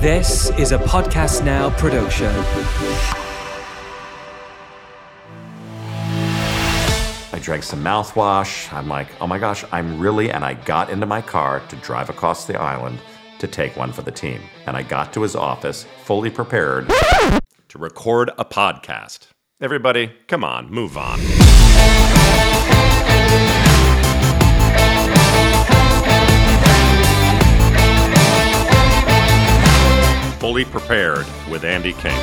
This is a Podcast Now production. I drank some mouthwash. I'm like, oh my gosh, I'm really. And I got into my car to drive across the island to take one for the team. And I got to his office fully prepared to record a podcast. Everybody, come on, move on. Fully prepared with Andy King.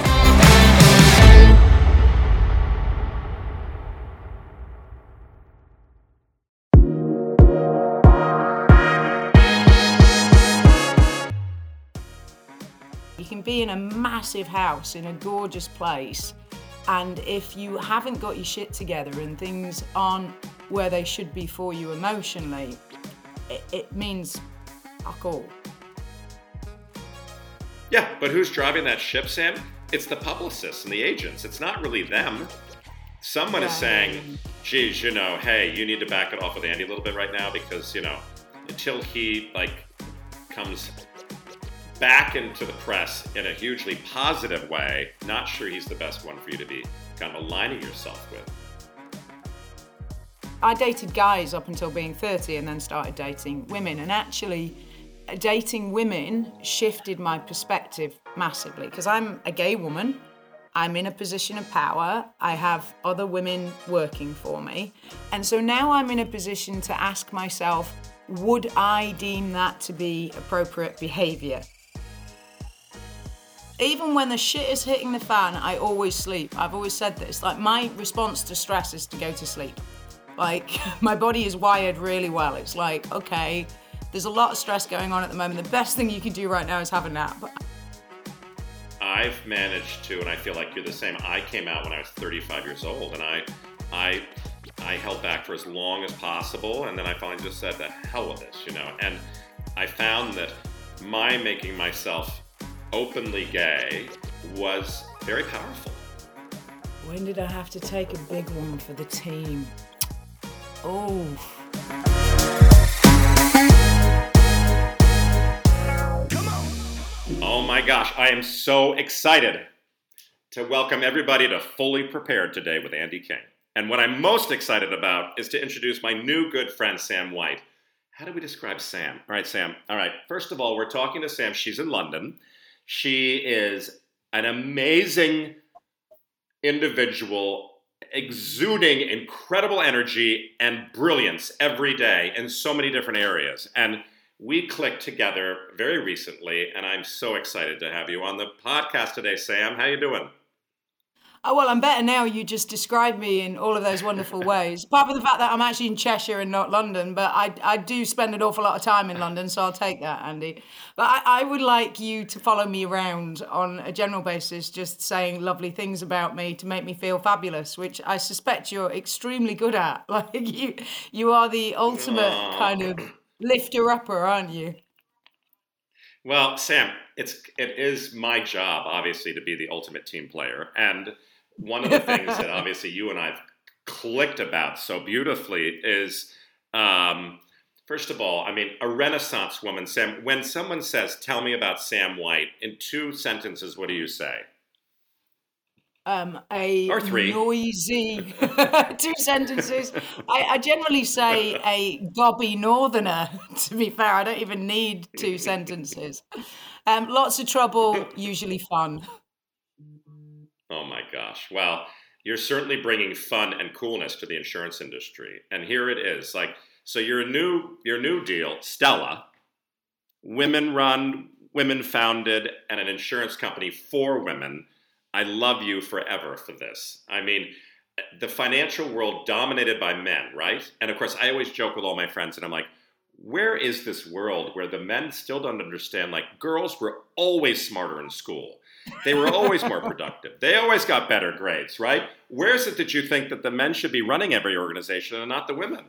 You can be in a massive house in a gorgeous place, and if you haven't got your shit together and things aren't where they should be for you emotionally, it, it means fuck all. Yeah, but who's driving that ship, Sam? It's the publicists and the agents. It's not really them. Someone is saying, geez, you know, hey, you need to back it off with Andy a little bit right now because, you know, until he like comes back into the press in a hugely positive way, not sure he's the best one for you to be kind of aligning yourself with. I dated guys up until being 30 and then started dating women. And actually, dating women shifted my perspective massively because I'm a gay woman. I'm in a position of power. I have other women working for me. And so now I'm in a position to ask myself would I deem that to be appropriate behavior? Even when the shit is hitting the fan, I always sleep. I've always said this. Like, my response to stress is to go to sleep. Like, my body is wired really well. It's like, okay, there's a lot of stress going on at the moment. The best thing you can do right now is have a nap. I've managed to, and I feel like you're the same. I came out when I was 35 years old, and I, I, I held back for as long as possible, and then I finally just said, "The hell with this," you know. And I found that my making myself openly gay was very powerful. When did I have to take a big one for the team? Oh. Oh my gosh, I am so excited to welcome everybody to Fully Prepared today with Andy King. And what I'm most excited about is to introduce my new good friend, Sam White. How do we describe Sam? All right, Sam. All right, first of all, we're talking to Sam. She's in London. She is an amazing individual, exuding incredible energy and brilliance every day in so many different areas. And we clicked together very recently, and I'm so excited to have you on the podcast today, Sam. How you doing? Oh, well, I'm better now. You just described me in all of those wonderful ways. Apart from the fact that I'm actually in Cheshire and not London, but I, I do spend an awful lot of time in London, so I'll take that, Andy. But I, I would like you to follow me around on a general basis, just saying lovely things about me to make me feel fabulous, which I suspect you're extremely good at. Like you, you are the ultimate kind of lifter upper, aren't you? Well, Sam, it's it is my job, obviously, to be the ultimate team player, and one of the things that obviously you and I've clicked about so beautifully is, um, first of all, I mean, a Renaissance woman. Sam, when someone says, "Tell me about Sam White," in two sentences, what do you say? Um, a Or three. noisy two sentences. I, I generally say a gobby northerner. To be fair, I don't even need two sentences. Um, lots of trouble, usually fun. Oh my gosh. Well, you're certainly bringing fun and coolness to the insurance industry. And here it is. Like so your new your new deal, Stella, women run, women founded and an insurance company for women. I love you forever for this. I mean, the financial world dominated by men, right? And of course, I always joke with all my friends and I'm like, where is this world where the men still don't understand like girls were always smarter in school they were always more productive they always got better grades right where is it that you think that the men should be running every organization and not the women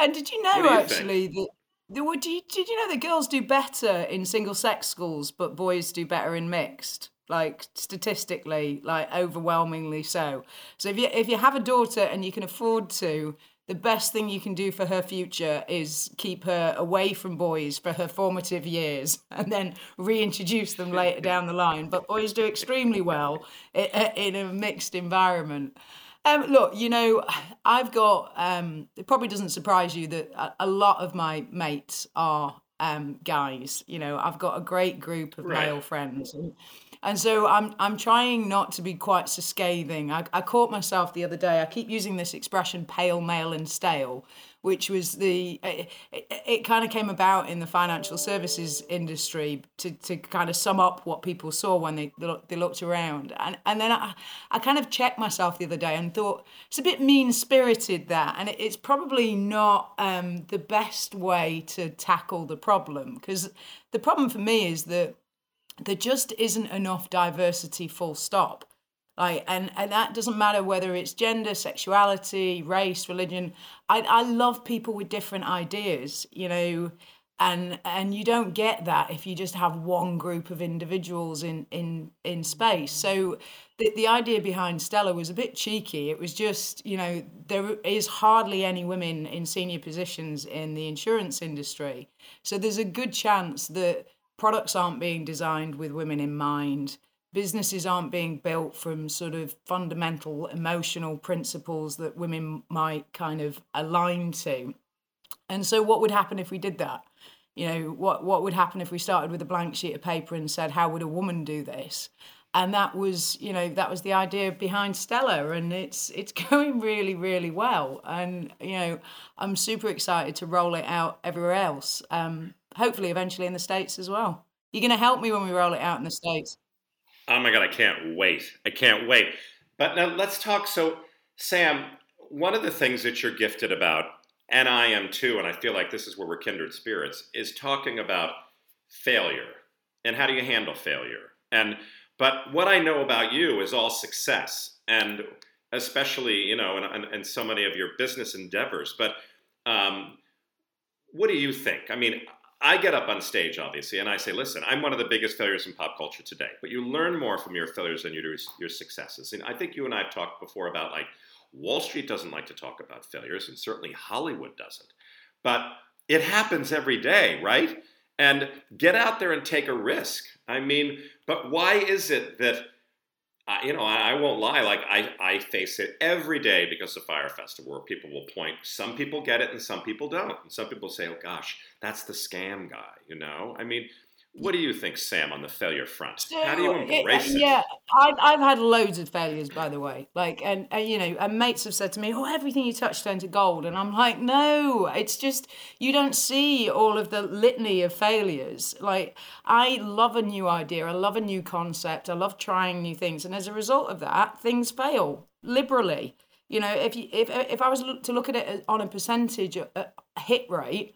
And did you know you actually that? Did you, did you know that girls do better in single sex schools, but boys do better in mixed? Like statistically, like overwhelmingly so. So if you if you have a daughter and you can afford to, the best thing you can do for her future is keep her away from boys for her formative years and then reintroduce them later down the line. But boys do extremely well in a mixed environment. Um, look, you know, I've got, um, it probably doesn't surprise you that a, lot of my mates are um, guys. You know, I've got a great group of right. male friends. And, and so I'm I'm trying not to be quite so scathing. I, I caught myself the other day. I keep using this expression "pale, male, and stale," which was the it, it, kind of came about in the financial services industry to, to kind of sum up what people saw when they they looked around. And and then I I kind of checked myself the other day and thought it's a bit mean spirited that, and it, it's probably not um, the best way to tackle the problem because the problem for me is that there just isn't enough diversity full stop. Like and and that doesn't matter whether it's gender sexuality race religion. I i love people with different ideas you know and and you don't get that if you just have one group of individuals in in in space. So the, the idea behind stella was a bit cheeky. It was just you know there is hardly any women in senior positions in the insurance industry. So there's a good chance that products aren't being designed with women in mind. Businesses aren't being built from sort of fundamental emotional principles that women might kind of align to. And so what would happen if we did that? You know what what would happen if we started with a blank sheet of paper and said how would a woman do this? And that was you know that was the idea behind stella and it's it's going really really well. And you know i'm super excited to roll it out everywhere else. Um, hopefully eventually in the States as well. You're going to help me when we roll it out in the States. Oh my God, I can't wait. I can't wait. But now let's talk. So, Sam, one of the things that you're gifted about, and I am too, and I feel like this is where we're kindred spirits, is talking about failure and how do you handle failure. And but what I know about you is all success, and especially you know, and, and, so many of your business endeavors. But um, what do you think? I mean, I get up on stage, obviously, and I say, listen, I'm one of the biggest failures in pop culture today, but you learn more from your failures than you do your successes. And I think you and I have talked before about like Wall Street doesn't like to talk about failures, and certainly Hollywood doesn't. But it happens every day, right? And get out there and take a risk. I mean, but why is it that I, you know, I, I, won't lie. Like I, I face it every day because of Fyre Festival, where people will point. Some people get it, and some people don't. And some people say, "Oh gosh, that's the scam guy." You know, I mean, what do you think, Sam, on the failure front? So, How do you uh, embrace it? it? Yeah, I've, I've had loads of failures, by the way. Like, and, and you know, and mates have said to me, "Oh, everything you touch turns to gold," and I'm like, "No, it's just you don't see all of the litany of failures." Like, I love a new idea, I love a new concept, I love trying new things, and as a result of that, things fail liberally. You know, if you if if I was to look at it uh, on a percentage a hit rate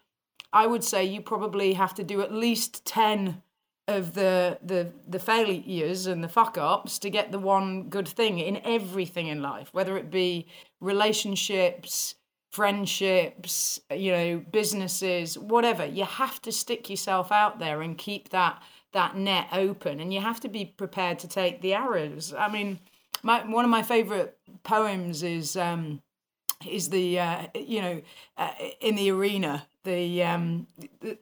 I would say you probably have to do at least 10 of the the the failures and the fuck ups to get the one good thing in everything in life whether it be relationships friendships you know businesses whatever. You have to stick yourself out there and keep that that net open and you have to be prepared to take the arrows. I mean my one of my favorite poems is um is the uh, you know uh, in the arena the um the,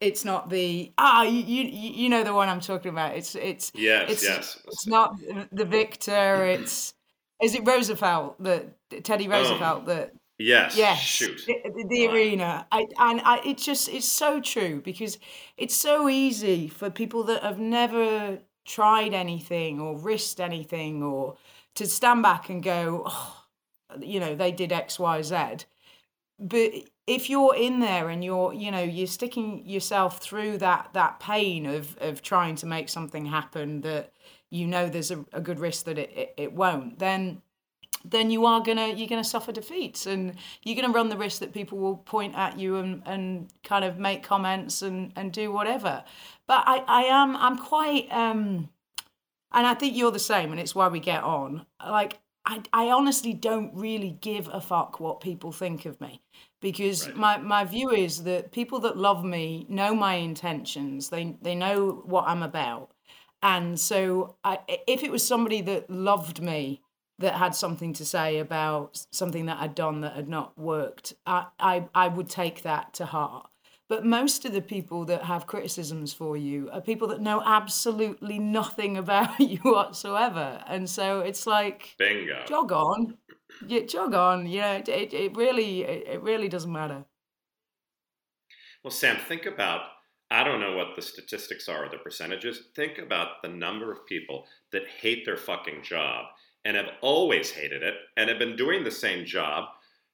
it's not the ah you, you you know the one I'm talking about. It's it's yes it's, yes. It's not the victor. It's is it Roosevelt that Teddy oh. Roosevelt oh, that yes yes shoot the, the arena. I, and I, it's just it's so true because it's so easy for people that have never tried anything or risked anything or to stand back and go oh, you know they did X Y Z, but if you're in there and you're you know you're sticking yourself through that that pain of of trying to make something happen that you know there's a, a good risk that it, it, it won't then then you are gonna you're gonna suffer defeats and you're gonna run the risk that people will point at you and, and kind of make comments and, and do whatever. But I, I am I'm quite um and I think you're the same and it's why we get on. Like I, I honestly don't really give a fuck what people think of me because right. my, my view is that people that love me know my intentions they they know what i'm about and so I, if it was somebody that loved me that had something to say about something that I'd done that had not worked, I, I, I would take that to heart. But most of the people that have criticisms for you are people that know absolutely nothing about you whatsoever. And so it's like, bingo, jog on, yeah, jog on. You know, it, it, it really, it, it really doesn't matter. Well, Sam, think about I don't know what the statistics are or the percentages. Think about the number of people that hate their fucking job and have always hated it and have been doing the same job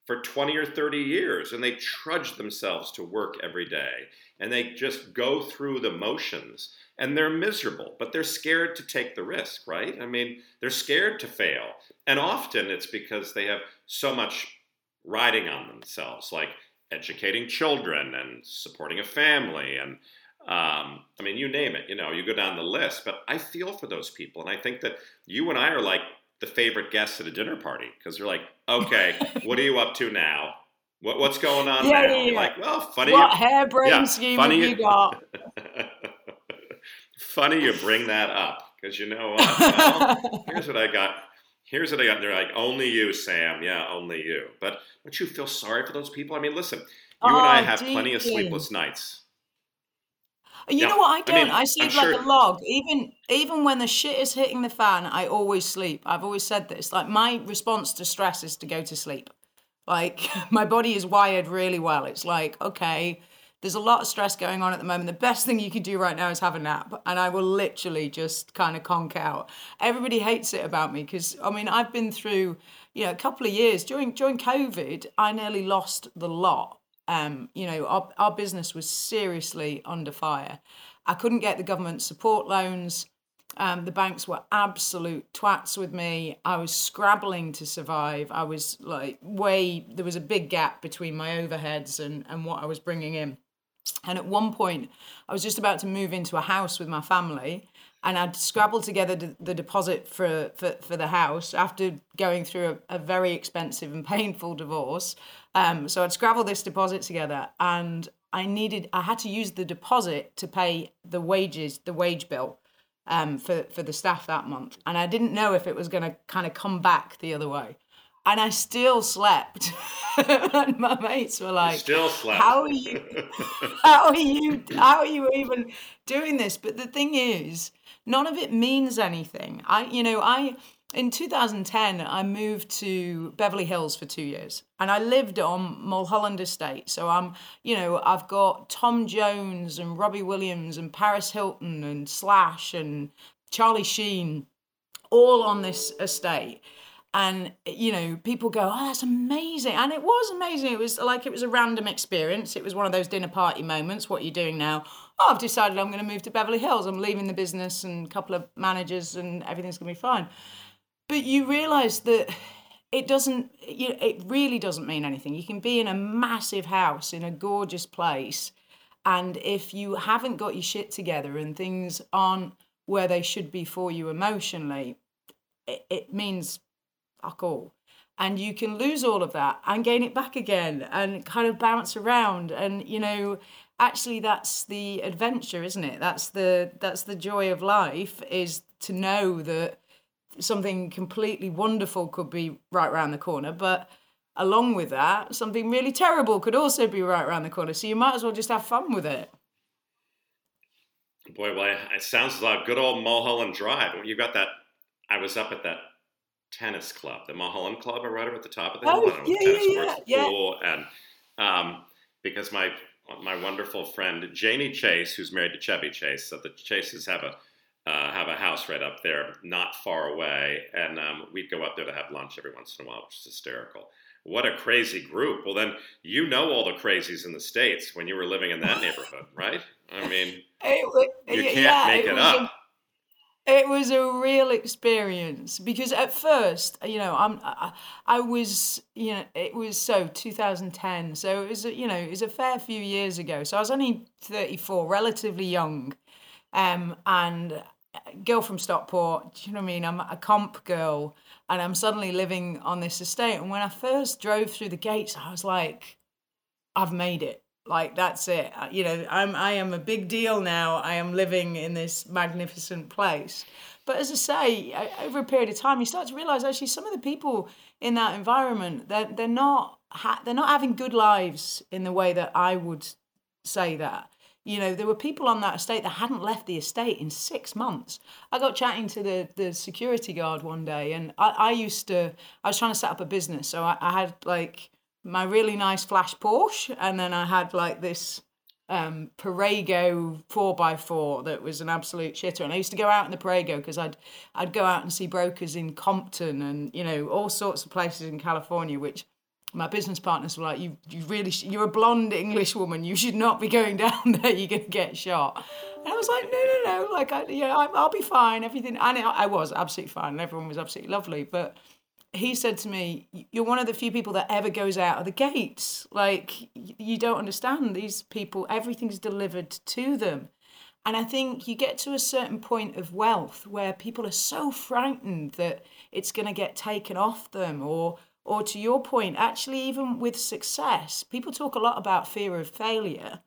for 20 or 30 years and they trudge themselves to work every day and they just go through the motions and they're miserable but they're scared to take the risk right i mean they're scared to fail and often it's because they have so much riding on themselves like educating children and supporting a family and um, I mean, you name it, you know, you go down the list, but I feel for those people. And I think that you and I are like the favorite guests at a dinner party because you're like, okay, what are you up to now? What, what's going on yeah, now? Yeah, yeah. Like, well, funny. What you, harebrained yeah, scheme funny you, you got? funny you bring that up because you know what? Well, here's what I got. Here's what I got. They're like, only you, Sam. Yeah, only you. But don't you feel sorry for those people? I mean, listen, you oh, and I oh, have deeply. plenty of sleepless nights. You yeah. know what I don't? I, mean, I sleep I'm like sure. a log. Even even when the shit is hitting the fan, I always sleep. I've always said this. Like my response to stress is to go to sleep. Like my body is wired really well. It's like, okay, there's a lot of stress going on at the moment. The best thing you can do right now is have a nap. And I will literally just kind of conk out. Everybody hates it about me because I mean I've been through, you know, a couple of years during during COVID, I nearly lost the lot um, you know, our, our business was seriously under fire. I couldn't get the government support loans. Um, the banks were absolute twats with me. I was scrabbling to survive. I was like way, there was a big gap between my overheads and, and what I was bringing in. And at one point, I was just about to move into a house with my family, and I'd scrabbled together the, deposit for, for, for the house after going through a, a very expensive and painful divorce. Um, so I'd scrabble this deposit together and I needed, I had to use the deposit to pay the wages, the wage bill um, for, for the staff that month. And I didn't know if it was going to kind of come back the other way. And I still slept. and my mates were like, you still slept. How are you, how are you, how are you even doing this? But the thing is, none of it means anything. I, you know, I, in 2010, I moved to Beverly Hills for two years and I lived on Mulholland Estate. So I'm, you know, I've got Tom Jones and Robbie Williams and Paris Hilton and Slash and Charlie Sheen all on this estate. And, you know, people go, oh, that's amazing. And it was amazing. It was like it was a random experience. It was one of those dinner party moments. What are you doing now? Oh, I've decided I'm going to move to Beverly Hills. I'm leaving the business and a couple of managers and everything's going to be fine but you realize that it doesn't you know, it really doesn't mean anything. You can be in a massive house in a gorgeous place and if you haven't got your shit together and things aren't where they should be for you emotionally it, it means fuck all. And you can lose all of that and gain it back again and kind of bounce around. And you know actually that's the adventure isn't it? That's the that's the joy of life is to know that something completely wonderful could be right around the corner, but along with that, something really terrible could also be right around the corner. So you might as well just have fun with it. Boy, well, it sounds like good old Mulholland Drive. You got that. I was up at that tennis club, the Mulholland Club, right up at the top of the hill. Oh, yeah, yeah, yeah, cool. yeah. And um, because my my wonderful friend Jayni Chase, who's married to Chevy Chase, so the Chases have a uh, have a house right up there, not far away, and um, we'd go up there to have lunch every once in a while, which is hysterical. What a crazy group! Well, then you know all the crazies in the states when you were living in that neighborhood, right? I mean, it, you can't yeah, make it, it up. A, it was a real experience because at first, you know, I'm I, I was, you know, it was so 2010, so it was, you know, it was a fair few years ago. So I was only 34, relatively young um, and girl from Stockport, do you know what I mean? I'm a comp girl and I'm suddenly living on this estate. And when I first drove through the gates, I was like, I've made it. Like that's it. You know, I'm I am a big deal now. I am living in this magnificent place. but as I say, over a period of time, you start to realize actually some of the people in that environment they're they're not ha- they're not having good lives in the way that I would say that. You know, there were people on that estate that hadn't left the estate in six months. I got chatting to the, the security guard one day, and I, I used to, I was trying to set up a business. So I, I had like my really nice flash Porsche, and then I had like this um, Pajero 4x4 that was an absolute shitter. And I used to go out in the Pajero because I'd, I'd go out and see brokers in Compton and, you know, all sorts of places in California, which my business partners were like, you, you really, sh- you're a blonde English woman. You should not be going down there. You're to get shot. And I was like, no, no, no. Like, I, yeah, I'll be fine. Everything. And I was absolutely fine. And everyone was absolutely lovely. But he said to me, you're one of the few people that ever goes out of the gates. Like, you don't understand these people. Everything's delivered to them. And I think you get to a certain point of wealth where people are so frightened that it's going to get taken off them or or to your point, actually, even with success, people talk a lot about fear of failure.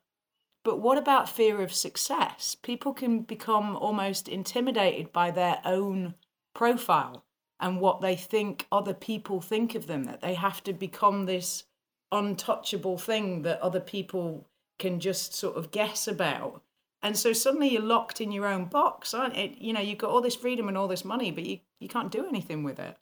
But what about fear of success? People can become almost intimidated by their own profile and what they think other people think of them, that they have to become this untouchable thing that other people can just sort of guess about. And so suddenly you're locked in your own box, aren't it? You know, you've got all this freedom and all this money, but you, you can't do anything with it.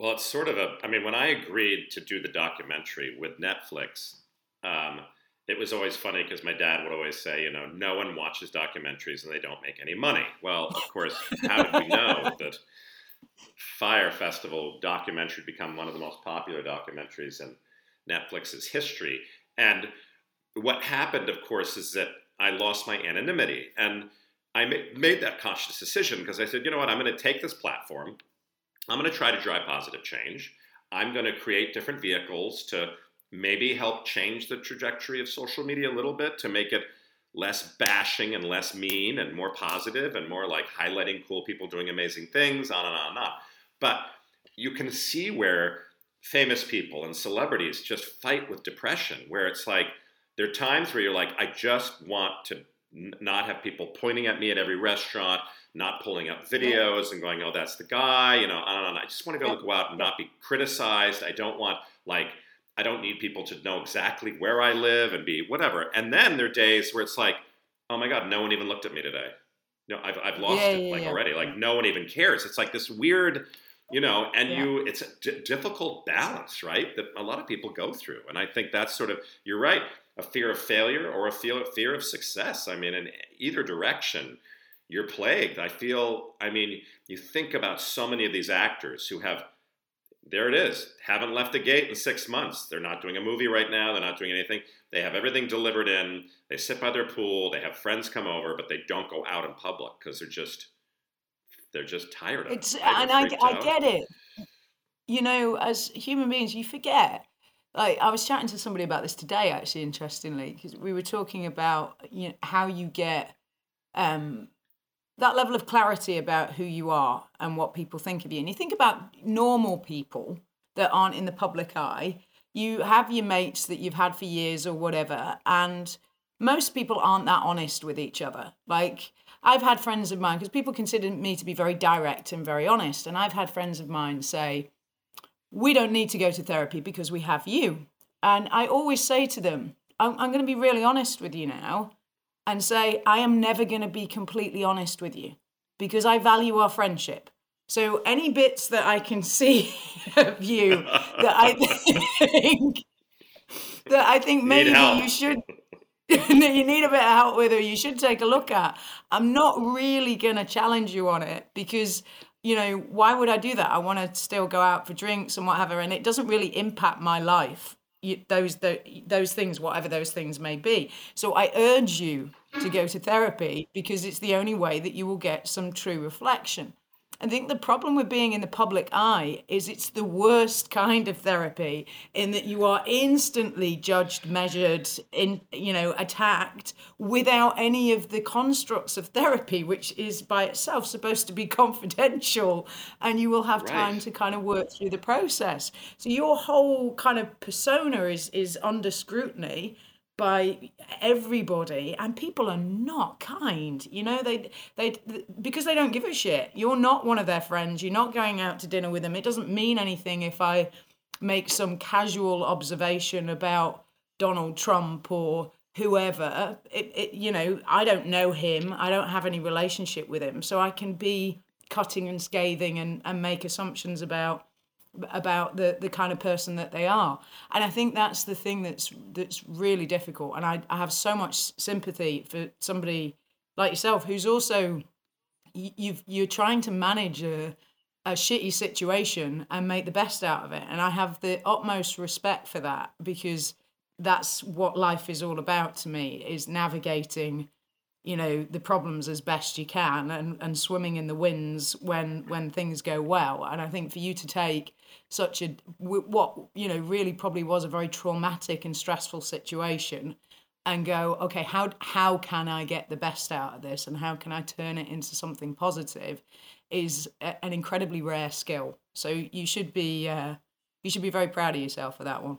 Well, it's sort of a. I mean, when I agreed to do the documentary with Netflix, um, it was always funny because my dad would always say, you know, no one watches documentaries and they don't make any money. Well, of course, how did we know that Fyre Festival documentary become one of the most popular documentaries in Netflix's history? And what happened, of course, is that I lost my anonymity. And I made that conscious decision because I said, you know what, I'm going to take this platform I'm going to try to drive positive change. I'm going to create different vehicles to maybe help change the trajectory of social media a little bit to make it less bashing and less mean and more positive and more like highlighting cool people doing amazing things, on and on and on. But you can see where famous people and celebrities just fight with depression, where it's like there are times where you're like, I just want to not have people pointing at me at every restaurant not pulling up videos and going, oh, that's the guy, you know, on and on. I just want to be able to go out and not be criticized. I don't want, like, I don't need people to know exactly where I live and be whatever. And then there are days where it's like, oh my God, no one even looked at me today. No, I've, I've lost yeah, it like yeah, already. Like no one even cares. It's like this weird, you know, and you, it's a d- difficult balance, right? That a lot of people go through. And I think that's sort of, you're right, a fear of failure or a fear, fear of success. I mean, in either direction, you're plagued. I feel, I mean, you think about so many of these actors who have, there it is, haven't left the gate in six months. They're not doing a movie right now. They're not doing anything. They have everything delivered in. They sit by their pool. They have friends come over, but they don't go out in public because they're just, they're just tired of it's, it. And I, I get it. You know, as human beings, you forget like I was chatting to somebody about this today, actually, interestingly, because we were talking about you know how you get um, that level of clarity about who you are and what people think of you. And you think about normal people that aren't in the public eye, you have your mates that you've had for years or whatever, and most people aren't that honest with each other. Like, I've had friends of mine, because people consider me to be very direct and very honest, and I've had friends of mine say, We don't need to go to therapy because we have you. And I always say to them, I'm, I'm going to be really honest with you now and say, I am never going to be completely honest with you because I value our friendship. So any bits that I can see of you that I think that I think maybe you should that you need a bit of help with or you should take a look at. I'm not really gonna challenge you on it because you know, why would I do that? I want to still go out for drinks and whatever, and it doesn't really impact my life you, those the, those things, whatever those things may be. So I urge you to go to therapy because it's the only way that you will get some true reflection. I think the problem with being in the public eye is it's the worst kind of therapy in that you are instantly judged, measured, in you know, attacked without any of the constructs of therapy, which is by itself supposed to be confidential, and you will have right. time to kind of work through the process. So your whole kind of persona is is under scrutiny by everybody and people are not kind you know? They they because they don't give a shit. You're not one of their friends. You're not going out to dinner with them. It doesn't mean anything if i make some casual observation about donald trump or whoever. It, it you know i don't know him. I don't have any relationship with him. So i can be cutting and scathing and, and make assumptions about about the the kind of person that they are. And i think that's the thing that's that's really difficult. And i, I have so much sympathy for somebody like yourself who's also you've you're trying to manage a a shitty situation and make the best out of it. And i have the utmost respect for that because that's what life is all about to me is navigating you know the problems as best you can and, and swimming in the winds when when things go well. And i think for you to take such a what you know really probably was a very traumatic and stressful situation and go okay how how can i get the best out of this and how can i turn it into something positive? is a, an incredibly rare skill. So you should be uh, you should be very proud of yourself for that one.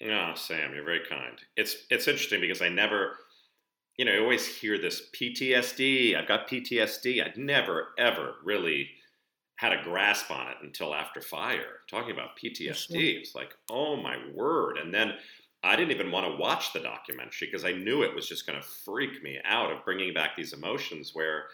Yeah sam you're very kind. It's it's interesting because i never you know, I always hear this PTSD. I've got PTSD. I'd never, ever really had a grasp on it until after Fyre. Talking about PTSD, it's like, oh my word. And then I didn't even want to watch the documentary because I knew it was just going to freak me out of bringing back these emotions where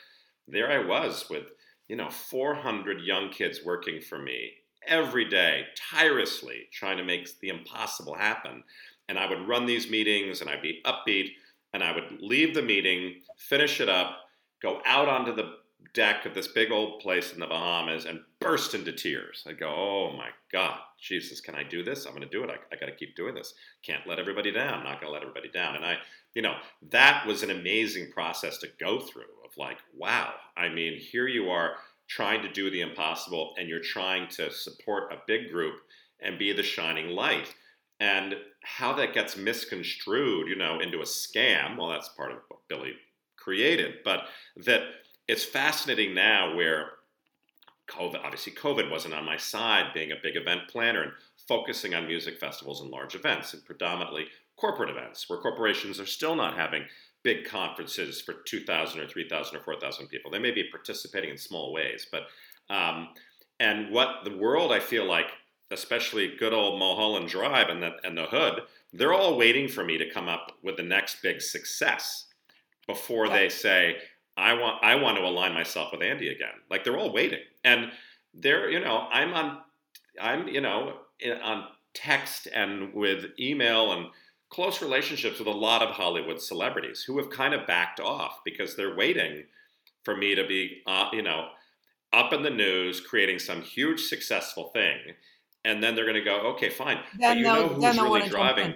there I was with, you know, 400 young kids working for me every day, tirelessly trying to make the impossible happen. And I would run these meetings and I'd be upbeat and I would leave the meeting, finish it up, go out onto the deck of this big old place in the Bahamas and burst into tears. I'd go, oh my God, Jesus, can I do this? I'm going to do it. I, I got to keep doing this. Can't let everybody down. Not going to let everybody down. And I, you know, that was an amazing process to go through of like, wow, I mean, here you are trying to do the impossible and you're trying to support a big group and be the shining light. And how that gets misconstrued, you know, into a scam, well, that's part of what Billy created. But that it's fascinating now where COVID, obviously, COVID wasn't on my side, being a big event planner and focusing on music festivals and large events, and predominantly corporate events, where corporations are still not having big conferences for 2,000 or 3,000 or 4,000 people. They may be participating in small ways, but um, and what the world I feel like especially good old Mulholland Drive and the, and the Hood, they're all waiting for me to come up with the next big success before they say, I want I want to align myself with Andy again. Like they're all waiting, and they're you know I'm on I'm you know on text and with email and close relationships with a lot of Hollywood celebrities who have kind of backed off because they're waiting for me to be uh, you know up in the news creating some huge successful thing and then they're going to go, okay, fine. Then but you know who's really driving?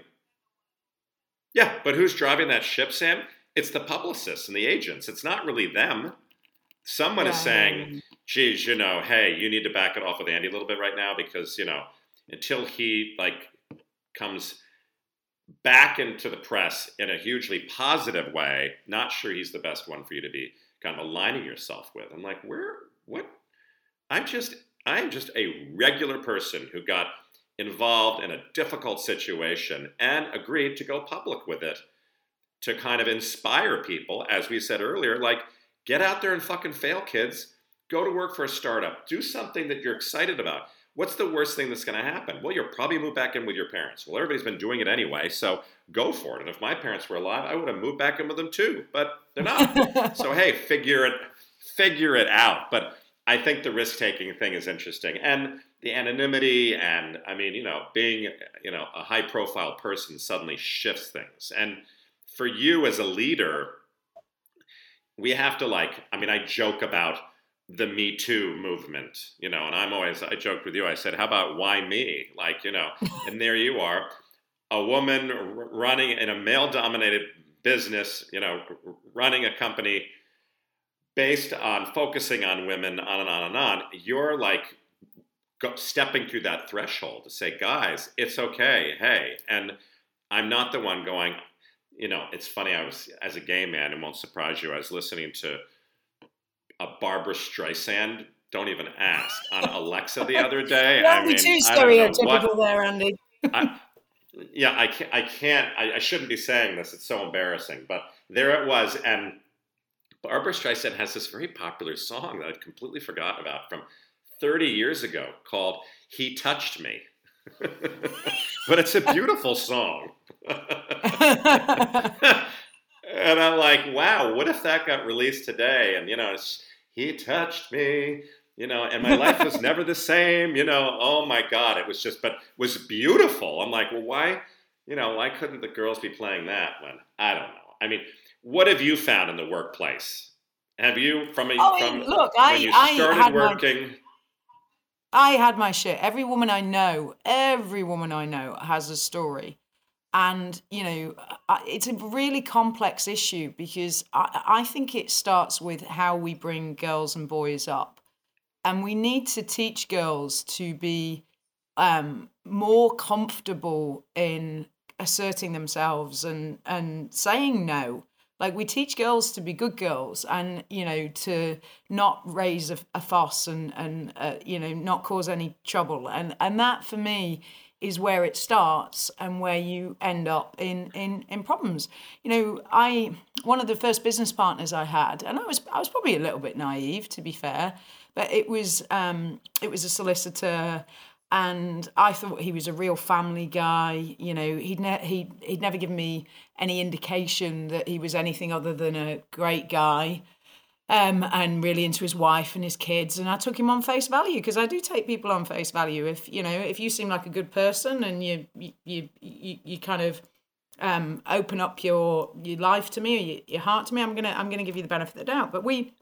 Yeah, but who's driving that ship, Sam? It's the publicists and the agents. It's not really them. Someone yeah. is saying, geez, you know, hey, you need to back it off with Andy a little bit right now because, you know, until he like comes back into the press in a hugely positive way, not sure he's the best one for you to be kind of aligning yourself with. I'm like, where, what? I'm just I'm just a regular person who got involved in a difficult situation and agreed to go public with it to kind of inspire people, as we said earlier, like get out there and fucking fail, kids. Go to work for a startup. Do something that you're excited about. What's the worst thing that's going to happen? Well, you'll probably move back in with your parents. Well, everybody's been doing it anyway, so go for it. And if my parents were alive, I would have moved back in with them too, but they're not. so hey, figure it figure it out. But I think the risk taking thing is interesting, and the anonymity, and I mean, you know, being you know a high profile person suddenly shifts things. And for you as a leader, we have to like. I mean, I joke about the Me Too movement, you know, and I'm always I joked with you. I said, "How about why me?" Like, you know, and there you are, a woman running in a male dominated business, you know, running a company based on focusing on women on and on and on, you're like stepping through that threshold to say, guys, it's okay. Hey, and I'm not the one going, you know, it's funny. I was, as a gay man, it won't surprise you, I was listening to a Barbra Streisand, don't even ask, on Alexa the other day. I mean, too stereotypical there, Andy. I, yeah, I can't. I can't. I, I shouldn't be saying this. It's so embarrassing. But there it was, and Barbra Streisand has this very popular song that I'd completely forgotten about from 30 years ago called "He Touched Me." but it's a beautiful song. and I'm like, wow, what if that got released today? And you know, he touched me, you know, and my life was never the same, you know. Oh my God, it was just, but was beautiful. I'm like, well, why, you know, why couldn't the girls be playing that when I don't know. I mean, what have you found in the workplace? Have you from a, Oh, from look, when I you I started had my working? I had my shit. Every woman I know, every woman I know has a story. And, you know, it's a really complex issue because I, I think it starts with how we bring girls and boys up. And we need to teach girls to be um, more comfortable in asserting themselves and, and saying no. Like we teach girls to be good girls and, you know, to not raise a, a fuss and, and uh, you know, not cause any trouble. And, and that for me is where it starts and where you end up in, in, in problems. You know, I, one of the first business partners I had, and I was, I was probably a little bit naive to be fair, but it was, um, it was a solicitor and I thought he was a real family guy. You know, he'd ne- he he'd never given me any indication that he was anything other than a great guy, um, and really into his wife and his kids. And I took him on face value because I do take people on face value. If you know, if you seem like a good person and you you you you, you kind of um, open up your your life to me or your, your heart to me, I'm gonna I'm gonna give you the benefit of the doubt. But we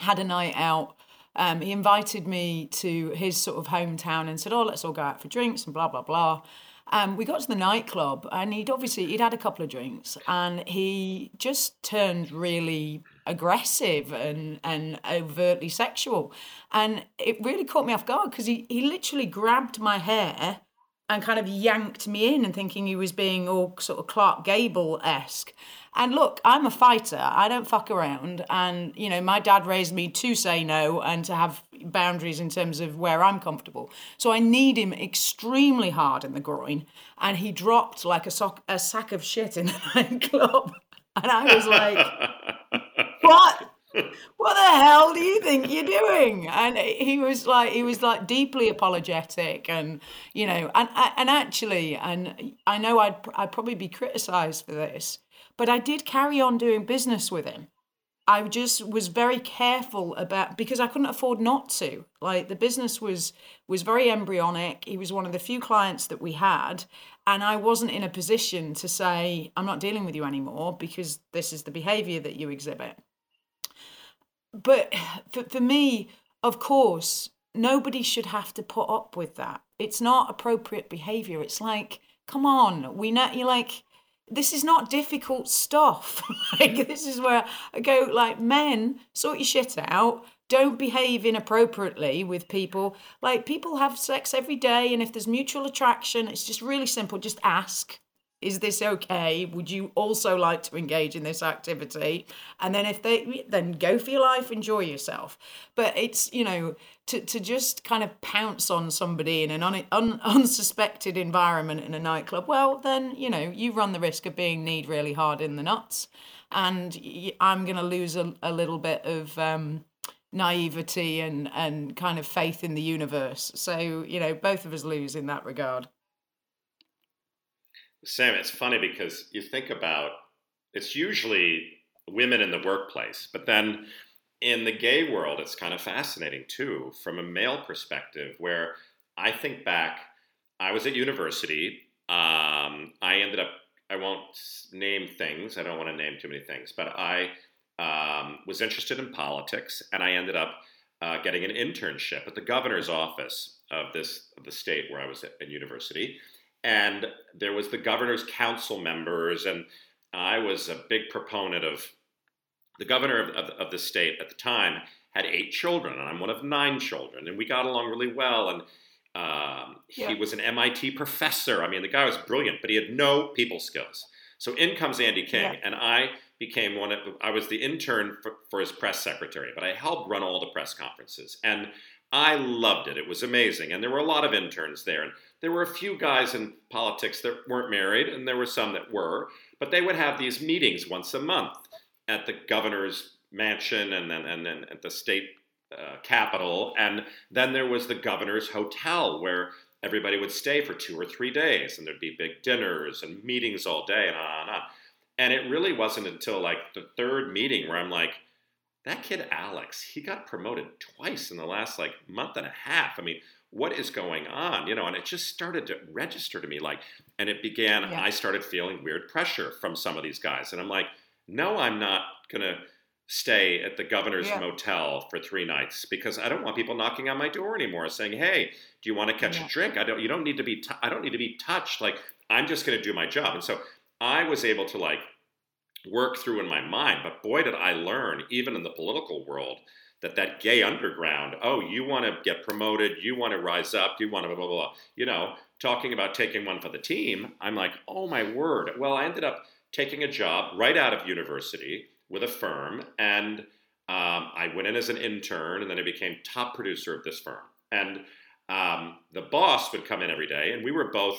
had a night out. Um, he invited me to his sort of hometown and said, "Oh, let's all go out for drinks and blah blah blah." Um, we got to the nightclub and he'd obviously he'd had a couple of drinks and he just turned really aggressive and and overtly sexual, and it really caught me off guard because he he literally grabbed my hair and kind of yanked me in and thinking he was being all sort of Clark Gable esque. And look, I'm a fighter. I don't fuck around. And, you know, my dad raised me to say no and to have boundaries in terms of where I'm comfortable. So I kneed him extremely hard in the groin. And he dropped like a, sock, a sack of shit in the nightclub. And I was like, what? What the hell do you think you're doing? And he was like he was like deeply apologetic and you know and and actually and i know i'd, I'd probably be criticized for this but i did carry on doing business with him. I just was very careful about because i couldn't afford not to. Like the business was was very embryonic. He was one of the few clients that we had and i wasn't in a position to say i'm not dealing with you anymore because this is the behavior that you exhibit but for, for me, of course, nobody should have to put up with that. It's not appropriate behavior. It's like, come on, we know you're like, this is not difficult stuff. like this is where I go, like, men, sort your shit out. Don't behave inappropriately with people. Like people have sex every day, and if there's mutual attraction, it's just really simple. Just ask is this okay? Would you also like to engage in this activity? And then if they then go for your life enjoy yourself. But it's you know to, to just kind of pounce on somebody in an un, un, unsuspected environment in a nightclub well then you know you run the risk of being kneed really hard in the nuts. And i'm going to lose a, a little bit of um, naivety and and kind of faith in the universe. So you know both of us lose in that regard Sam, it's funny because you think about it's usually women in the workplace, but then in the gay world, it's kind of fascinating too, from a male perspective, where I think back, I was at university. Um, I ended up, I won't name things, I don't want to name too many things, but I um, was interested in politics and I ended up uh, getting an internship at the governor's office of this of the state where I was at, at university and there was the governor's council members and i was a big proponent of the governor of, of, of, the state at the time had eight children and i'm one of nine children and we got along really well and um, yeah. he was an mit professor i mean the guy was brilliant but he had no people skills so in comes andy king yeah. and i became one of i was the intern for, for his press secretary but i helped run all the press conferences and I loved it. It was amazing. And there were a lot of interns there. And there were a few guys in politics that weren't married, and there were some that were, but they would have these meetings once a month at the governor's mansion and then and then at the state uh, capital, and then there was the governor's hotel where everybody would stay for two or three days, and there'd be big dinners and meetings all day, and on and on. And it really wasn't until like the third meeting where I'm like, that kid Alex, he got promoted twice in the last like month and a half. I mean, what is going on? You know, and it just started to register to me like, and it began, yeah. I started feeling weird pressure from some of these guys. And I'm like, no, I'm not gonna stay at the governor's yeah. motel for three nights because I don't want people knocking on my door anymore saying, "Hey, do you want to catch yeah. a drink?" I don't. You don't need to be. T- I don't need to be touched. Like I'm just going to do my job. And so I was able to like work through in my mind. But boy, did I learn, even in the political world, that that gay underground. Oh, you want to get promoted? You want to rise up? You want to blah blah blah. You know, talking about taking one for the team. I'm like, oh my word. Well, I ended up taking a job right out of university with a firm, and um, I went in as an intern, and then I became top producer of this firm. And um, the boss would come in every day, and we were both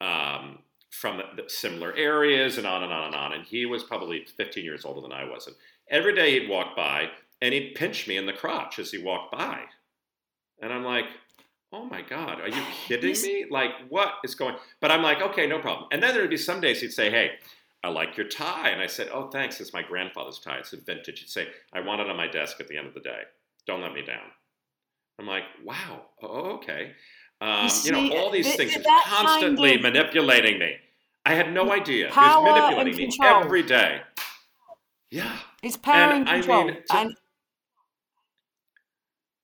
um, from similar areas, and on and on and on. And he was probably 15 years older than I was. And every day he'd walk by, and he'd pinch me in the crotch as he walked by, and I'm like. Oh my God, are you kidding me? Like, what is going? But I'm like, okay, no problem. And then there'd be some days he'd say, "Hey, I like your tie. And I said, Oh, thanks. It's my grandfather's tie. It's a vintage. He'd say, I want it on my desk at the end of the day. Don't let me down. I'm like, Wow. Oh, okay. Um, you, see, you, know, all these th- things. Th- constantly kind of manipulating me. I had no idea. He was manipulating me every day. Yeah. It's power and, and control. I mean, to, and-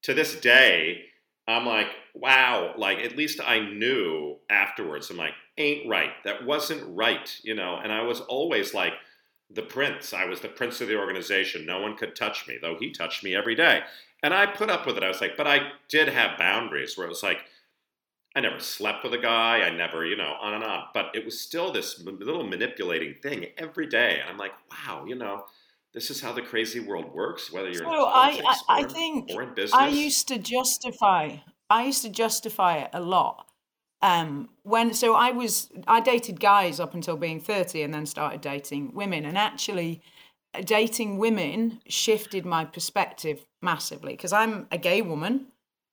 to this day, I'm like, wow, like at least I knew afterwards. I'm like, ain't right. That wasn't right, you know. And I was always like the prince. I was the prince of the organization. No one could touch me, though he touched me every day. And I put up with it. I was like, but I did have boundaries where it was like, I never slept with a guy. I never, you know, on and on. But it was still this little manipulating thing every day. And I'm like, wow, you know, this is how the crazy world works. Whether you're so in I, I, I think or in business. I used to justify. I used to justify it a lot um, when so I was I dated guys up until being 30 and then started dating women and actually uh, dating women shifted my perspective massively because I'm a gay woman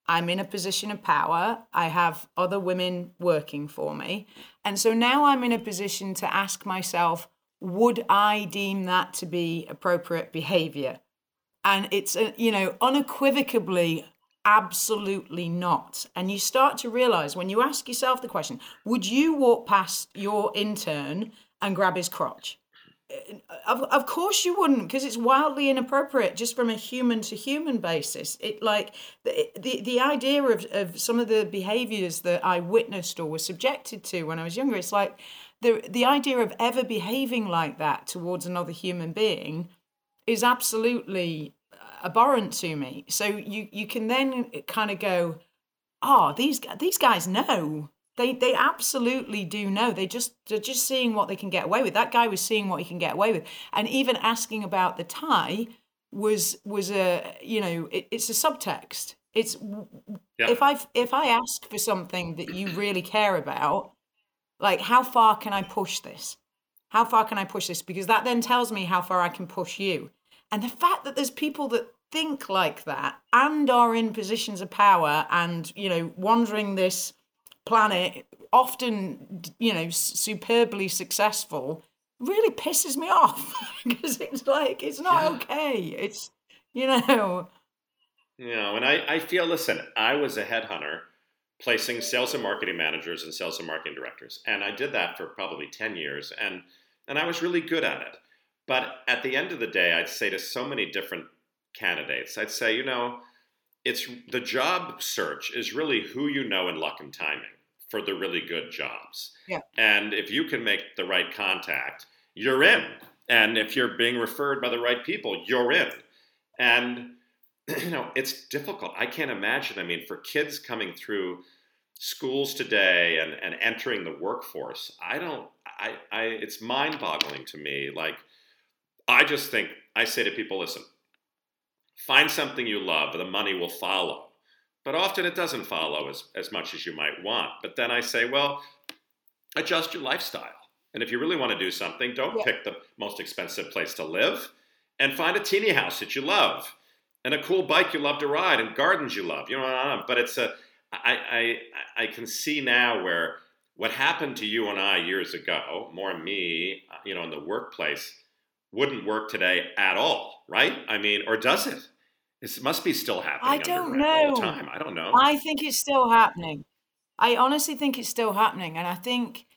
I'm in a position of power I have other women working for me and so now I'm in a position to ask myself would I deem that to be appropriate behavior and it's a, you know unequivocally Absolutely not. And you start to realize when you ask yourself the question, would you walk past your intern and grab his crotch? Uh, of, of course you wouldn't because it's wildly inappropriate just from a human to human basis it like the, the the idea of, of some of the behaviors that i witnessed or was subjected to when i was younger it's like the the idea of ever behaving like that towards another human being is absolutely uh, abhorrent to me. So you you can then kind of go, oh, these these guys know. They they absolutely do know. They just they're just seeing what they can get away with. That guy was seeing what he can get away with, and even asking about the tie was was a you know it, it's a subtext. It's yeah. if I if I ask for something that you really care about, like how far can I push this? How far can I push this? Because that then tells me how far I can push you. And the fact that there's people that think like that and are in positions of power and, you know, wandering this planet, often, you know, superbly successful, really pisses me off because it's like, it's not yeah. okay. It's, you know. You know, and I, I feel, listen, I was a headhunter placing sales and marketing managers and sales and marketing directors. And I did that for probably 10 years. And, and I was really good at it. But at the end of the day, I'd say to so many different candidates, I'd say, you know, it's the job search is really who you know in luck and timing for the really good jobs. Yeah. And if you can make the right contact, you're in. And if you're being referred by the right people, you're in. And you know, it's difficult. I can't imagine. I mean, for kids coming through schools today and, and entering the workforce, I don't I, I it's mind boggling to me. Like I just think I say to people, listen, find something you love, the money will follow. but often it doesn't follow as, as much as you might want. But then I say, well, adjust your lifestyle. And if you really want to do something, don't Yeah. pick the most expensive place to live and find a teeny house that you love and a cool bike you love to ride and gardens you love. You know, know, but it's a, I, I, I can see now where what happened to you and I years ago, more me, you know, in the workplace, wouldn't work today at all, right? I mean, or does it? It must be still happening. I don't underground all the know. time. I don't know. I think it's still happening. I honestly think it's still happening. And I think,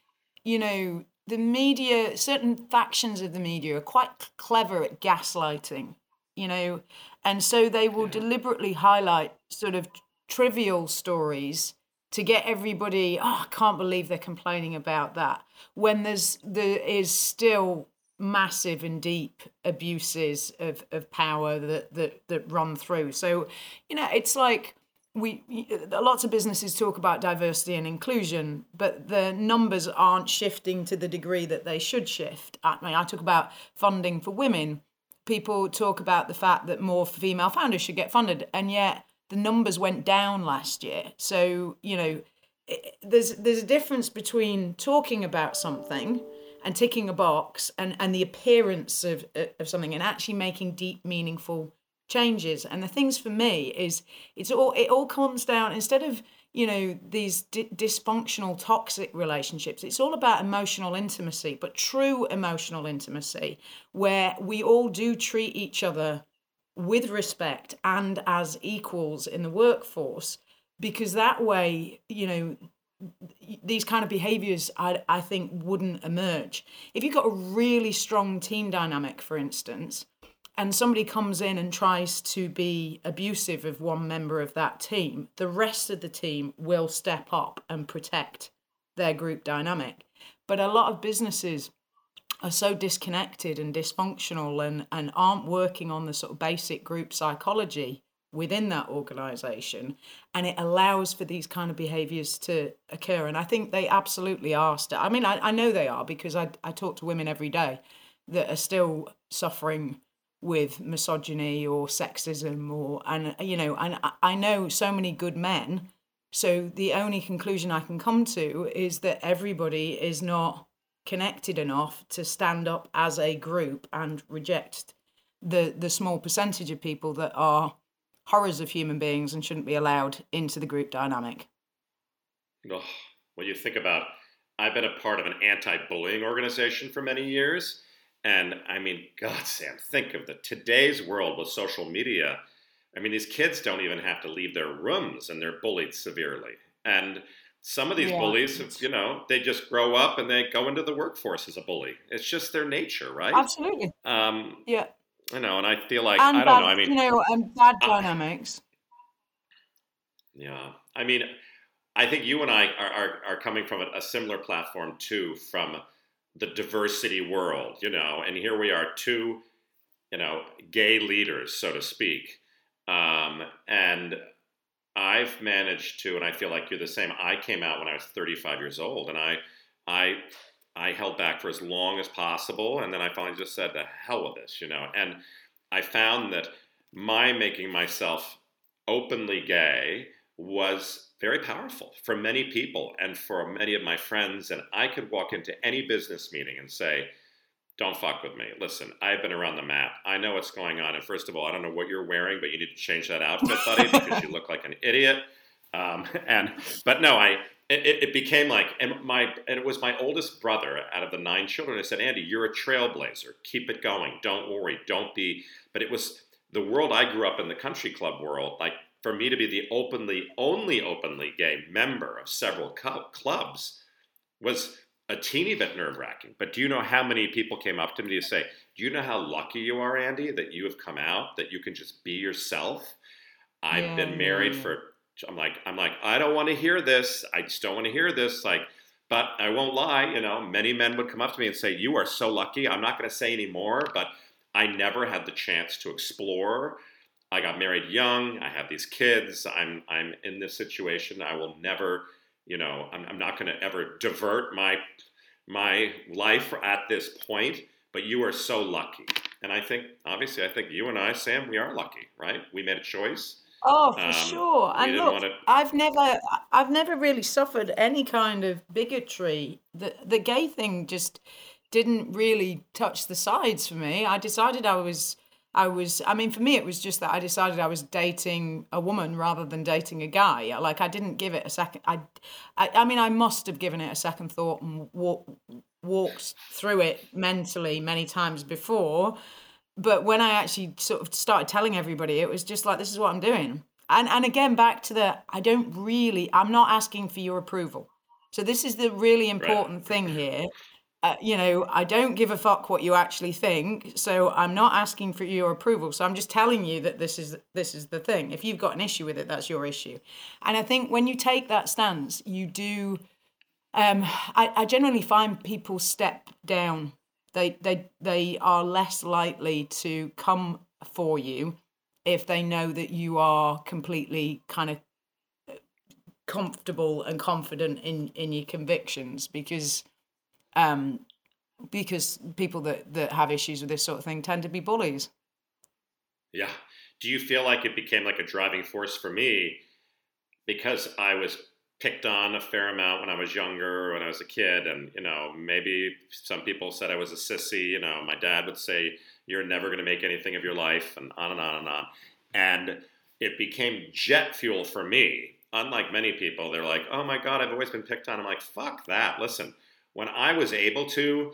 you know, the media, certain factions of the media are quite clever at gaslighting, you know, and so they will Yeah. deliberately highlight sort of trivial stories to get everybody, oh, I can't believe they're complaining about that. When there's there is still massive and deep abuses of, of power that, that that run through. So, you know, it's like we uh, lots of businesses talk about diversity and inclusion, but the numbers aren't shifting to the degree that they should shift. I mean, I talk about funding for women. People talk about the fact that more female founders should get funded, and yet the numbers went down last year. So you know, there's there's a difference between talking about something and ticking a box and and the appearance of of something and actually making deep meaningful changes. And the things for me is it's all it all comes down instead of you know these di- dysfunctional toxic relationships it's all about emotional intimacy but true emotional intimacy where we all do treat each other with respect and as equals in the workforce because that way you know these kind of behaviors I, I think wouldn't emerge. If you've got a really strong team dynamic for instance and somebody comes in and tries to be abusive of one member of that team the rest of the team will step up and protect their group dynamic. But a lot of businesses are so disconnected and dysfunctional and, and aren't working on the sort of basic group psychology within that organization and it allows for these kind of behaviors to occur. And i think they absolutely are still i mean i, I know they are because I, I talk to women every day that are still suffering with misogyny or sexism or and you know and I- know so many good men so the only conclusion i can come to is that everybody is not connected enough to stand up as a group and reject the the small percentage of people that are horrors of human beings and shouldn't be allowed into the group dynamic. Ugh. When you think about, I've been a part of an anti-bullying organization for many years, and I mean, God, Sam, think of the today's world with social media. I mean, these kids don't even have to leave their rooms, and they're bullied severely. And some of these Yeah. bullies, have, you know, they just grow up and they go into the workforce as a bully. It's just their nature, right? Absolutely. Um, Yeah. I know, and I feel like and I don't know. I mean, you know, and bad I- dynamics. Yeah, I mean, I think you and I are, are, are coming from a, a similar platform too, from the diversity world, you know, and here we are, two, you know, gay leaders, so to speak, um, and I've managed to, and I feel like you're the same. I came out when I was 35 years old, and I, I, I held back for as long as possible, and then I finally just said, "The hell with this," you know, and I found that my making myself openly gay was very powerful for many people and for many of my friends. And I could walk into any business meeting and say, don't fuck with me. Listen, I've been around the map. I know what's going on. And first of all, I don't know what you're wearing, but you need to change that outfit, buddy, because you look like an idiot. Um, and but no, I it, it became like and my and it was my oldest brother out of the nine children. I said, Andy, you're a trailblazer. Keep it going. Don't worry. Don't be. But it was the world I grew up in, the country club world. Like for me to be the openly, only openly gay member of several clubs was a teeny bit nerve wracking. But do you know how many people came up to me to say, Do you know how lucky you are, Andy, that you have come out, that you can just be yourself? I've Yeah, been married yeah. for, I'm like, I'm like, I don't want to hear this. I just don't want to hear this. Like, but I won't lie, you know, many men would come up to me and say, You are so lucky. I'm not going to say any more, but I never had the chance to explore. I got married young. I have these kids. I'm I'm in this situation. I will never, you know, I'm, I'm not going to ever divert my my life at this point. But you are so lucky, and I think obviously I think you and I, Sam, we are lucky, right? We made a choice. Oh, for Um, sure. And look, to. I've never, I've never really suffered any kind of bigotry. The the gay thing just didn't really touch the sides for me. I decided I was, I was. I mean, for me, it was just that I decided I was dating a woman rather than dating a guy. Like I didn't give it a second. I, I, I mean, I must have given it a second thought and walk, walked through it mentally many times before but when I actually sort of started telling everybody, it was just like, this is what I'm doing. And and again, back to the, I don't really, I'm not asking for your approval. So this is the really important thing here. Uh, you know, I don't give a fuck what you actually think. So I'm not asking for your approval. So I'm just telling you that this is this is the thing. If you've got an issue with it, that's your issue. And I think when you take that stance, you do. Um, I, I generally find people step down they they they are less likely to come for you if they know that you are completely kind of comfortable and confident in in your convictions because um because people that that have issues with this sort of thing tend to be bullies Yeah. Do you feel like it became like a driving force for me because I was picked on a fair amount when I was younger, when I was a kid, and you know maybe some people said I was a sissy. You know, my dad would say you're never going to make anything of your life, and on and on and on, and it became jet fuel for me. Unlike many people, they're like, "Oh my God, I've always been picked on." I'm like, "Fuck that!" Listen, when I was able to,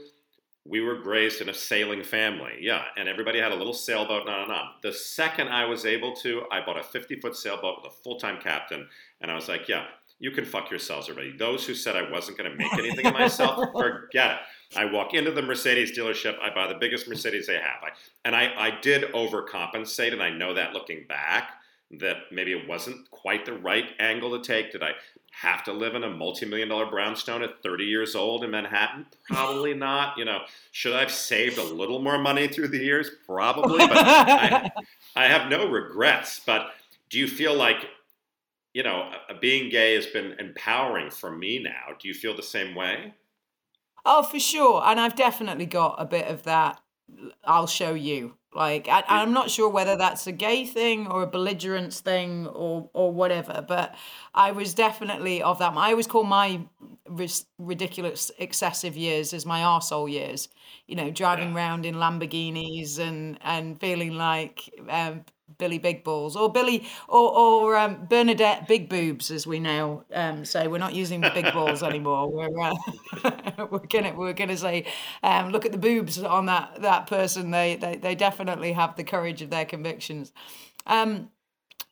we were raised in a sailing family, yeah, and everybody had a little sailboat, and on and on. The second I was able to, I bought a 50 foot sailboat with a full time captain, and I was like, yeah, you can fuck yourselves everybody. Those who said I wasn't going to make anything of myself, forget it. I walk into the Mercedes dealership, I buy the biggest Mercedes they have. I, and I, I did overcompensate, and I know that looking back, that maybe it wasn't quite the right angle to take. Did I have to live in a multi-million dollar brownstone at 30 years old in Manhattan? Probably not. You know, should I have saved a little more money through the years? Probably, but I, I have no regrets. But do you feel like, you know, being gay has been empowering for me now? Do you feel the same way? Oh, for sure. And I've definitely got a bit of that. I'll show you. Like, I, I'm not sure whether that's a gay thing or a belligerence thing or or whatever, but I was definitely of that. I always call my ris- ridiculous, excessive years as my arsehole years. You know, driving Yeah. around in Lamborghinis and and feeling like um, Billy Big Balls or Billy or or um, Bernadette Big Boobs, as we now um, say. We're not using the big balls anymore. We're uh, we're gonna we're gonna say, um, look at the boobs on that that person. They they they definitely have the courage of their convictions. Um,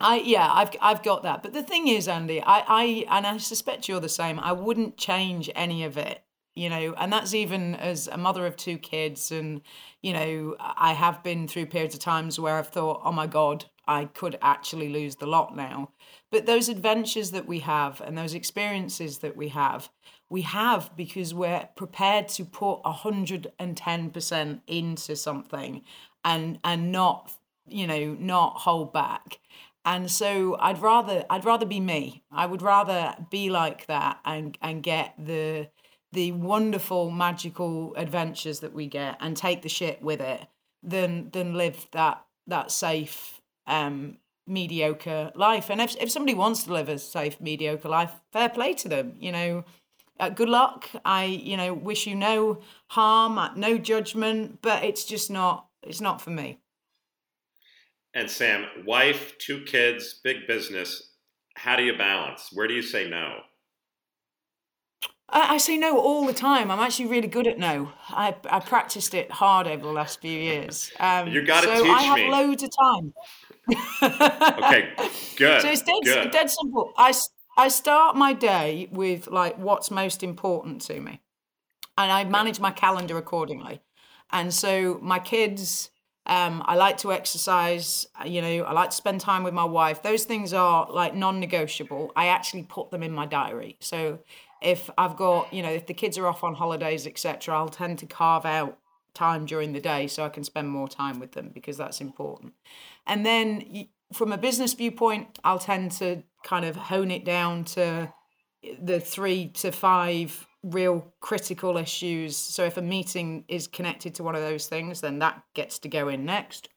I yeah, I've I've got that. But the thing is, Andy, I I and I suspect you're the same. I wouldn't change any of it, you know, and that's even as a mother of two kids, and you know, I have been through periods of times where I've thought, oh my god, I could actually lose the lot now. But those adventures that we have and those experiences that we have, we have because we're prepared to put hundred and ten percent into something, and and not you know not hold back and so i'd rather i'd rather be me i would rather be like that and and get the the wonderful magical adventures that we get and take the shit with it than than live that that safe um mediocre life and if, if somebody wants to live a safe mediocre life fair play to them you know uh, good luck i you know wish you no harm uh, no judgment but it's just not it's not for me And Sam, wife, two kids, big business. How do you balance? Where do you say no? I, I say no all the time. I'm actually really good at no. I, I practiced it hard over the last few years. Um, You gotta so teach I have me. loads of time. Okay, good. So it's dead, good. dead simple. I, I start my day with like what's most important to me, and I manage my calendar accordingly. And so my kids, um, I like to exercise. You know, I like to spend time with my wife. Those things are like non-negotiable. I actually put them in my diary. So if I've got, you know, if the kids are off on holidays, etc., I'll tend to carve out time during the day so I can spend more time with them because that's important. And then from a business viewpoint, I'll tend to kind of hone it down to the three to five real critical issues. So if a meeting is connected to one of those things, then that gets to go in next.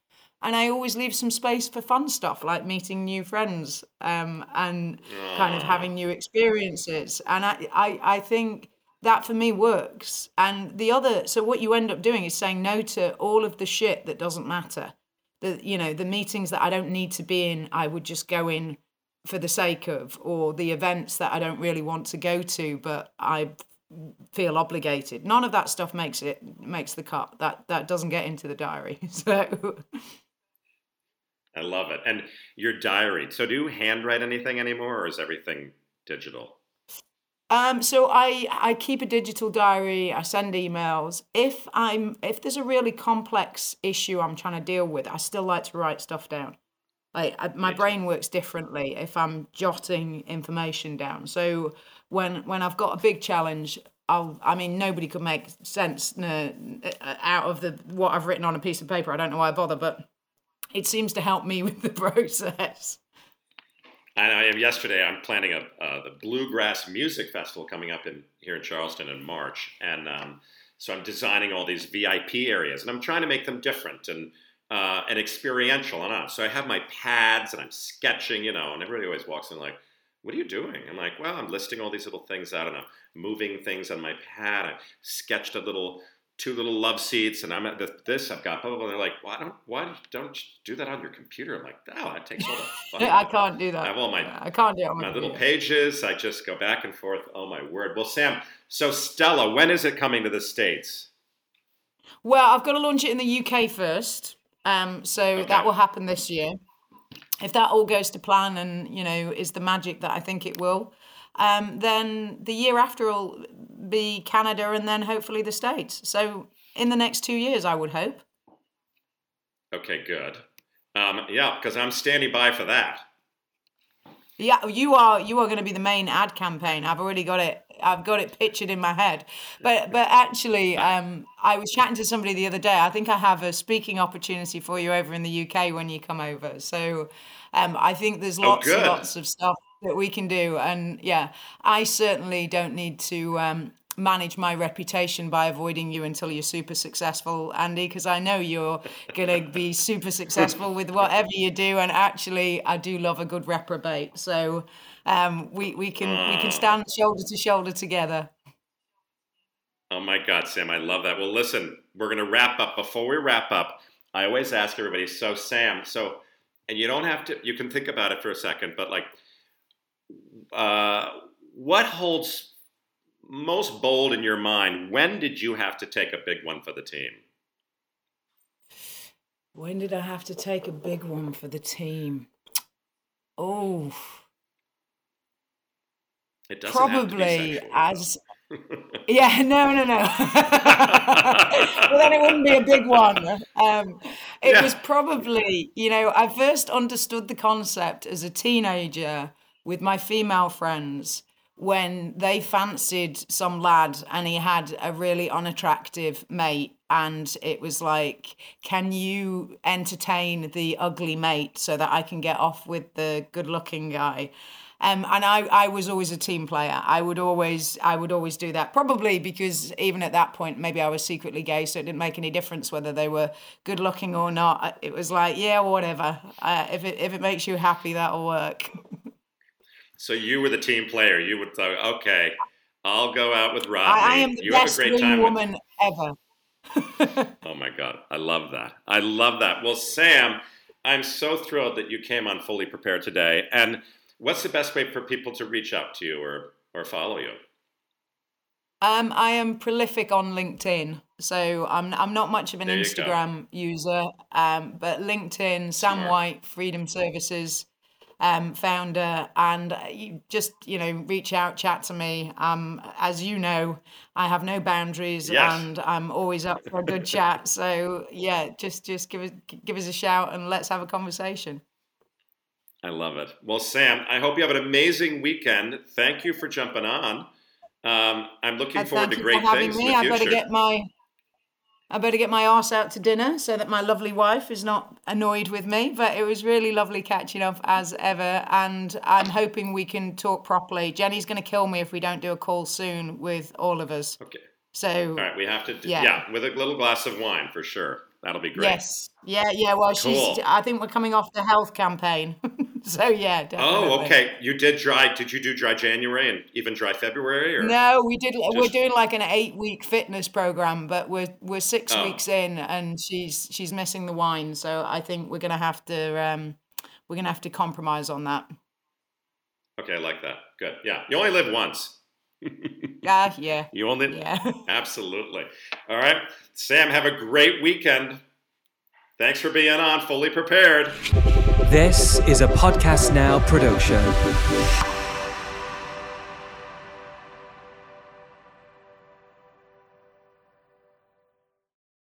And I always leave some space for fun stuff like meeting new friends um, and kind of having new experiences. And I, I, I think that for me works. And the other, so what you end up doing is saying no to all of the shit that doesn't matter. The, you know, the meetings that I don't need to be in, I would just go in for the sake of, or the events that I don't really want to go to, but I feel obligated. None of that stuff makes it makes the cut. That that doesn't get into the diary. So I love it. And your diary. So do you handwrite anything anymore, or is everything digital? Um, so I I keep a digital diary. I send emails. If I'm if there's a really complex issue I'm trying to deal with, I still like to write stuff down. Like I, my brain works differently if I'm jotting information down. So when when I've got a big challenge, I'll, I mean, nobody could make sense uh, out of the what I've written on a piece of paper. I don't know why I bother, but it seems to help me with the process. And I am yesterday. I'm planning a uh, the Bluegrass Music Festival coming up in here in Charleston in March, and um, so I'm designing all these VIP areas, and I'm trying to make them different and uh, and experiential and on. So I have my pads, and I'm sketching, you know, and everybody always walks in like, "What are you doing?" I'm like, "Well, I'm listing all these little things out, and I'm moving things on my pad. I sketched a little two little love seats, and I'm at this. I've got blah blah blah. And they're like, why don't why don't you do that on your computer? I'm like, oh, that takes all the fun. I can't do that. I have all my I can't do it my, my little pages. I just go back and forth. Oh my word. Well, Sam. So Stella, when is it coming to the states? Well, I've got to launch it in the UK first. Um, so okay. that will happen this year. If that all goes to plan and you know is the magic that I think it will, um, then the year after will be Canada and then hopefully the States. So in the next two years, I would hope. Okay, good. Um, yeah, because I'm standing by for that. Yeah, you are. You are going to be the main ad campaign. I've already got it. I've got it pictured in my head. But but actually, um, I was chatting to somebody the other day. I think I have a speaking opportunity for you over in the UK when you come over. So um, I think there's oh, lots oh, and lots of stuff that we can do. And yeah, I certainly don't need to um, manage my reputation by avoiding you until you're super successful, Andy, because I know you're going to be super successful with whatever you do. And actually, I do love a good reprobate. So um, we, we can we can stand shoulder to shoulder together. Oh my God, Sam, I love that. Well, listen, we're going to wrap up. Before we wrap up, I always ask everybody, so Sam, so, and you don't have to, you can think about it for a second, but like, uh, what holds most bold in your mind? When did you have to take a big one for the team? When did I have to take a big one for the team? Oh, it doesn't probably as yeah, no, no, no. well, then it wouldn't be a big one. Um, it yeah. was probably, you know, I first understood the concept as a teenager with my female friends when they fancied some lad and he had a really unattractive mate and it was like can you entertain the ugly mate so that i can get off with the good looking guy um, and I, I was always a team player. I would always I would always do that. Probably because even at that point, maybe I was secretly gay, so it didn't make any difference whether they were good looking or not. It was like, yeah, whatever. Uh, if it if it makes you happy, that'll work. So you were the team player. You would say, okay, I'll go out with Rodney. I, I am the you best have a great time woman with... ever. oh my God. I love that. I love that. Well, Sam, I'm so thrilled that you came on Fully Prepared today. And what's the best way for people to reach out to you or, or follow you? Um, I am prolific on LinkedIn. So I'm I'm not much of an Instagram user, um, but LinkedIn, Sam. White, Freedom Services, um, founder, and you just you know reach out, chat to me. Um, as you know, I have no boundaries, yes. and I'm always up for a good chat. So yeah, just just give us give us a shout and let's have a conversation. I love it. Well, Sam, I hope you have an amazing weekend. Thank you for jumping on. Um, I'm looking forward to great things me. in the future. I better get my I better get my ass out to dinner so that my lovely wife is not annoyed with me. But it was really lovely catching up as ever. And I'm hoping we can talk properly. Jenny's going to kill me if we don't do a call soon with all of us. Okay. So, all right, we have to, do, yeah. yeah, with a little glass of wine for sure. That'll be great. Yes. Yeah, yeah. Well, Cool. she's. I think we're coming off the health campaign, so yeah. Definitely. Oh, okay. You did dry. Did you do dry January and even dry February? Or No, we did. We're doing like an eight-week fitness program, but we're we're six Oh. weeks in, and she's she's missing the wine. So I think we're gonna have to um, we're gonna have to compromise on that. okay, I like that. Good. Yeah, you only live once. Yeah, yeah, You only yeah. absolutely. All right, Sam. Have a great weekend. Thanks for being on. Fully prepared. This is a Podcast Now production.